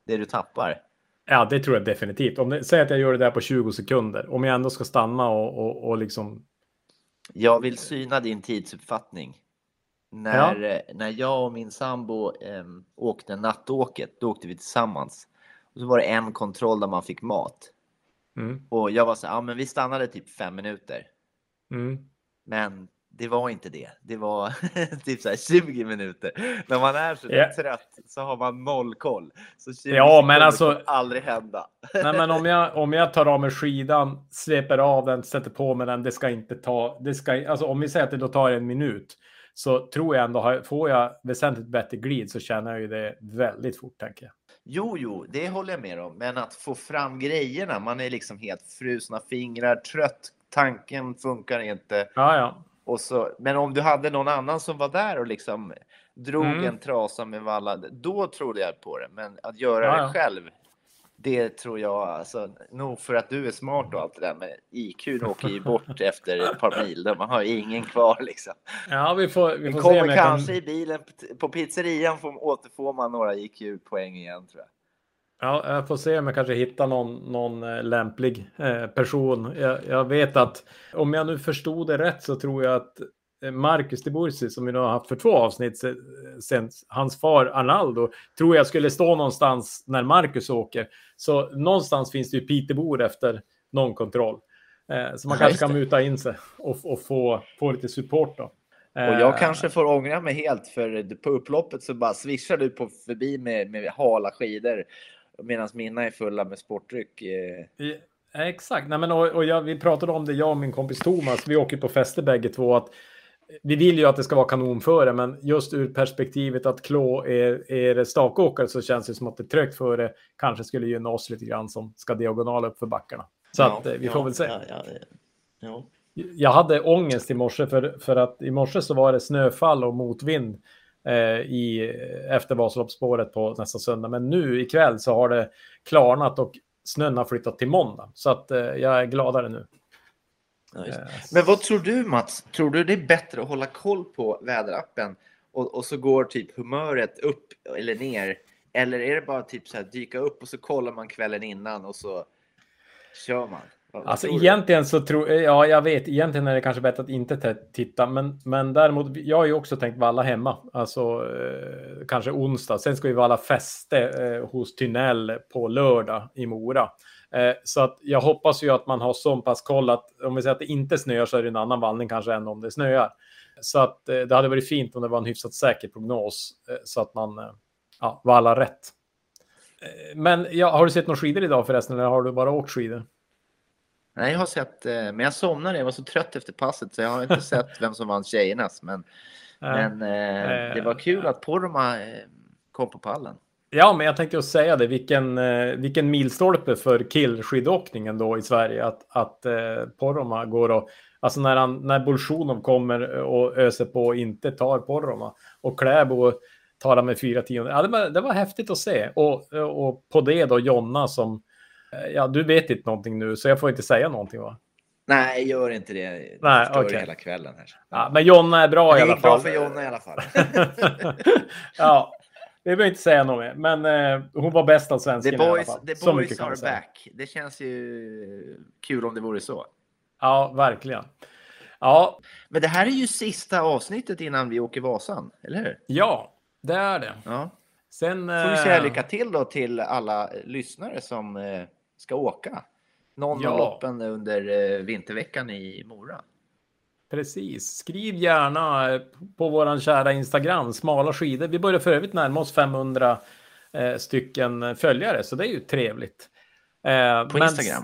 det du tappar. Ja, det tror jag definitivt. Om det, säg att jag gör det där på 20 sekunder, om jag ändå ska stanna och, och, och liksom. Jag vill syna din tidsuppfattning När, ja. när jag och min sambo eh, åkte nattåket, då åkte vi tillsammans. Och så var det en kontroll där man fick mat. Mm. Och jag var så ja men vi stannade typ fem minuter. Mm. Men det var inte det. Det var (laughs) typ så 20 minuter. När man är så yeah. trött så har man noll koll. Så 20 ja, men alltså, aldrig hända. (laughs) nej, men om jag, om jag tar av mig skidan, släpper av den, sätter på mig den, det ska inte ta, det ska, alltså om vi säger att det då tar en minut, så tror jag ändå, får jag väsentligt bättre glid så känner jag ju det väldigt fort, tänker jag. Jo, jo, det håller jag med om. Men att få fram grejerna, man är liksom helt frusna fingrar, trött, tanken funkar inte. Ja, ja. Och så, men om du hade någon annan som var där och liksom drog mm. en trasa med valla, då trodde jag på det. Men att göra ja, det själv, det tror jag, alltså, nog för att du är smart och allt det där, men IQ (laughs) åker ju bort efter ett par mil. Man har ingen kvar liksom. Ja, vi får, vi får kommer se kanske kan... i bilen på pizzerian får, återfår man några IQ-poäng igen tror jag. Ja, jag får se om jag kanske hittar någon, någon eh, lämplig eh, person. Jag, jag, vet att om jag nu förstod det rätt så tror jag att eh, Marcus de Bursi som vi nu har haft för två avsnitt sen hans far Arnaldo tror jag skulle stå någonstans när Marcus åker. Så någonstans finns det ju Pitebor efter någon kontroll. så man kanske kan muta in sig och, och få, få lite support då. Och jag kanske får ångra mig helt för på upploppet så bara swishar du på förbi med, med hala skidor medan mina är fulla med sportdryck. Eh. Ja, exakt, Nej, men, och, och jag, vi pratade om det, jag och min kompis Thomas, vi åker på fester bägge två, att vi vill ju att det ska vara kanonföre, men just ur perspektivet att Klå är, är stakåkare så känns det som att det trögt före kanske skulle gynna oss lite grann som ska diagonala upp för backarna. Så ja, att eh, vi får väl se. Ja, jag hade ångest i morse för, för att i morse så var det snöfall och motvind i, efter Vasaloppsspåret på nästa söndag. Men nu ikväll så har det klarnat och snön har flyttat till måndag. Så att eh, jag är gladare nu. Ja, eh, Men vad tror du Mats? Tror du det är bättre att hålla koll på väderappen och, och så går typ humöret upp eller ner? Eller är det bara typ så här dyka upp och så kollar man kvällen innan och så kör man? Alltså egentligen så tror jag, ja jag vet, egentligen är det kanske bättre att inte titta, men, men däremot, jag har ju också tänkt valla hemma, alltså eh, kanske onsdag. Sen ska vi valla fäste eh, hos Tynell på lördag i Mora. Eh, så att jag hoppas ju att man har så pass koll att om vi säger att det inte snöar så är det en annan vallning kanske än om det snöar. Så att eh, det hade varit fint om det var en hyfsat säker prognos eh, så att man eh, ja, vallar rätt. Men ja, har du sett några skidor idag förresten eller har du bara åkt skidor? Nej, jag har sett, eh, men jag somnade. Jag var så trött efter passet så jag har inte (laughs) sett vem som vann tjejernas. Men, men eh, det var kul att Porma eh, kom på pallen. Ja, men jag tänkte just säga det. Vilken, vilken milstolpe för killskidåkningen då i Sverige. Att, att eh, Poroma går och... Alltså när, han, när Bolsjunov kommer och öser på och inte tar Poroma. Och Kläbo tar han med fyra tionde. Ja, det, var, det var häftigt att se. Och, och på det då Jonna som Eh, ja, du vet inte någonting nu, så jag får inte säga någonting va? Nej, gör inte det. Nej, okej. Okay. hela kvällen här. Ja, men Jonna är bra i alla fall. Det är bra för Jonna i alla fall. (laughs) ja, vi behöver inte säga något mer, men eh, hon var bäst av boys, i alla fall. The så boys are back. Det känns ju kul om det vore så. Ja, verkligen. Ja. Men det här är ju sista avsnittet innan vi åker Vasan, eller hur? Ja, det är det. Ja. Sen får vi säga eh, lycka till då till alla lyssnare som eh, ska åka. Någon ja. av loppen under eh, vinterveckan i Mora. Precis. Skriv gärna eh, på våran kära Instagram, smala skidor. Vi börjar för övrigt närma oss 500 eh, stycken följare, så det är ju trevligt. Eh, på men, Instagram?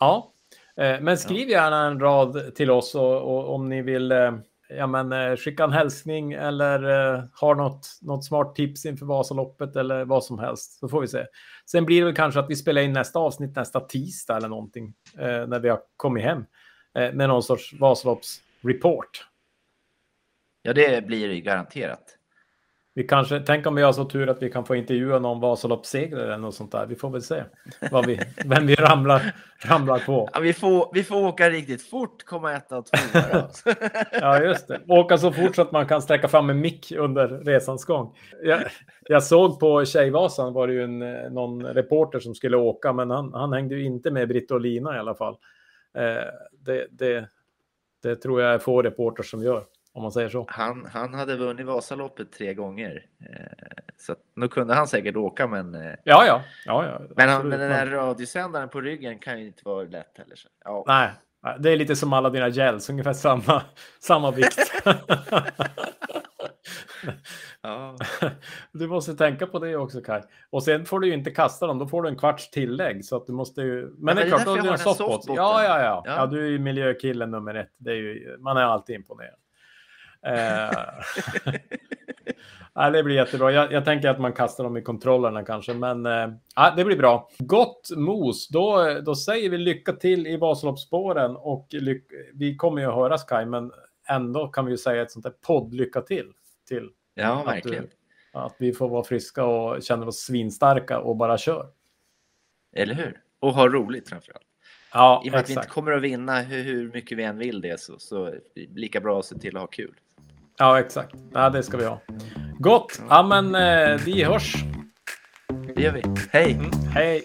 Ja, eh, men skriv ja. gärna en rad till oss och, och om ni vill ja, men, eh, skicka en hälsning eller eh, har något, något smart tips inför Vasaloppet eller vad som helst. Så får vi se. Sen blir det väl kanske att vi spelar in nästa avsnitt nästa tisdag eller någonting eh, när vi har kommit hem med någon sorts Vasaloppsreport. Ja, det blir det garanterat. Vi kanske, tänk om vi har så tur att vi kan få intervjua någon Vasaloppssegrare eller något sånt där. Vi får väl se vad vi, (laughs) vem vi ramlar, ramlar på. Ja, vi, får, vi får åka riktigt fort, komma etta och tvåa. (laughs) ja, just det. Åka så fort så att man kan sträcka fram en mick under resans gång. Jag, jag såg på Tjejvasan var det ju en, någon reporter som skulle åka, men han, han hängde ju inte med Britt och Lina i alla fall. Eh, det, det, det tror jag är få reporter som gör. Om man säger så. Han, han hade vunnit Vasaloppet tre gånger. Eh, så nu kunde han säkert åka men... Eh, ja, ja. ja, ja men, han, men den där radiosändaren på ryggen kan ju inte vara lätt heller. Så. Ja. Nej, det är lite som alla dina gels, ungefär samma, (laughs) samma vikt. (laughs) ja. (laughs) Du måste tänka på det också Kaj. Och sen får du ju inte kasta dem, då får du en kvarts tillägg. Så att du måste ju... Men, men det är klart, då har du en softbot. Ja, ja, ja, ja. du är ju miljökillen nummer ett. Det är ju, man är alltid imponerad. Eh... (laughs) Nej, det blir jättebra. Jag, jag, tänker att man kastar dem i kontrollerna kanske, men äh, det blir bra. Gott mos, då, då säger vi lycka till i Vasaloppsspåren och vi kommer ju att höras Kaj, men ändå kan vi ju säga ett sånt där podd lycka till. till ja, verkligen. Du, att vi får vara friska och känna oss svinstarka och bara kör. Eller hur? Och ha roligt framförallt. Ja, I och med att vi inte kommer att vinna hur, hur mycket vi än vill det så, så lika bra att se till att ha kul. Ja, exakt. Ja, det ska vi ha. Gott. Ja, men eh, vi hörs. Det gör vi. Hej. Mm, hej.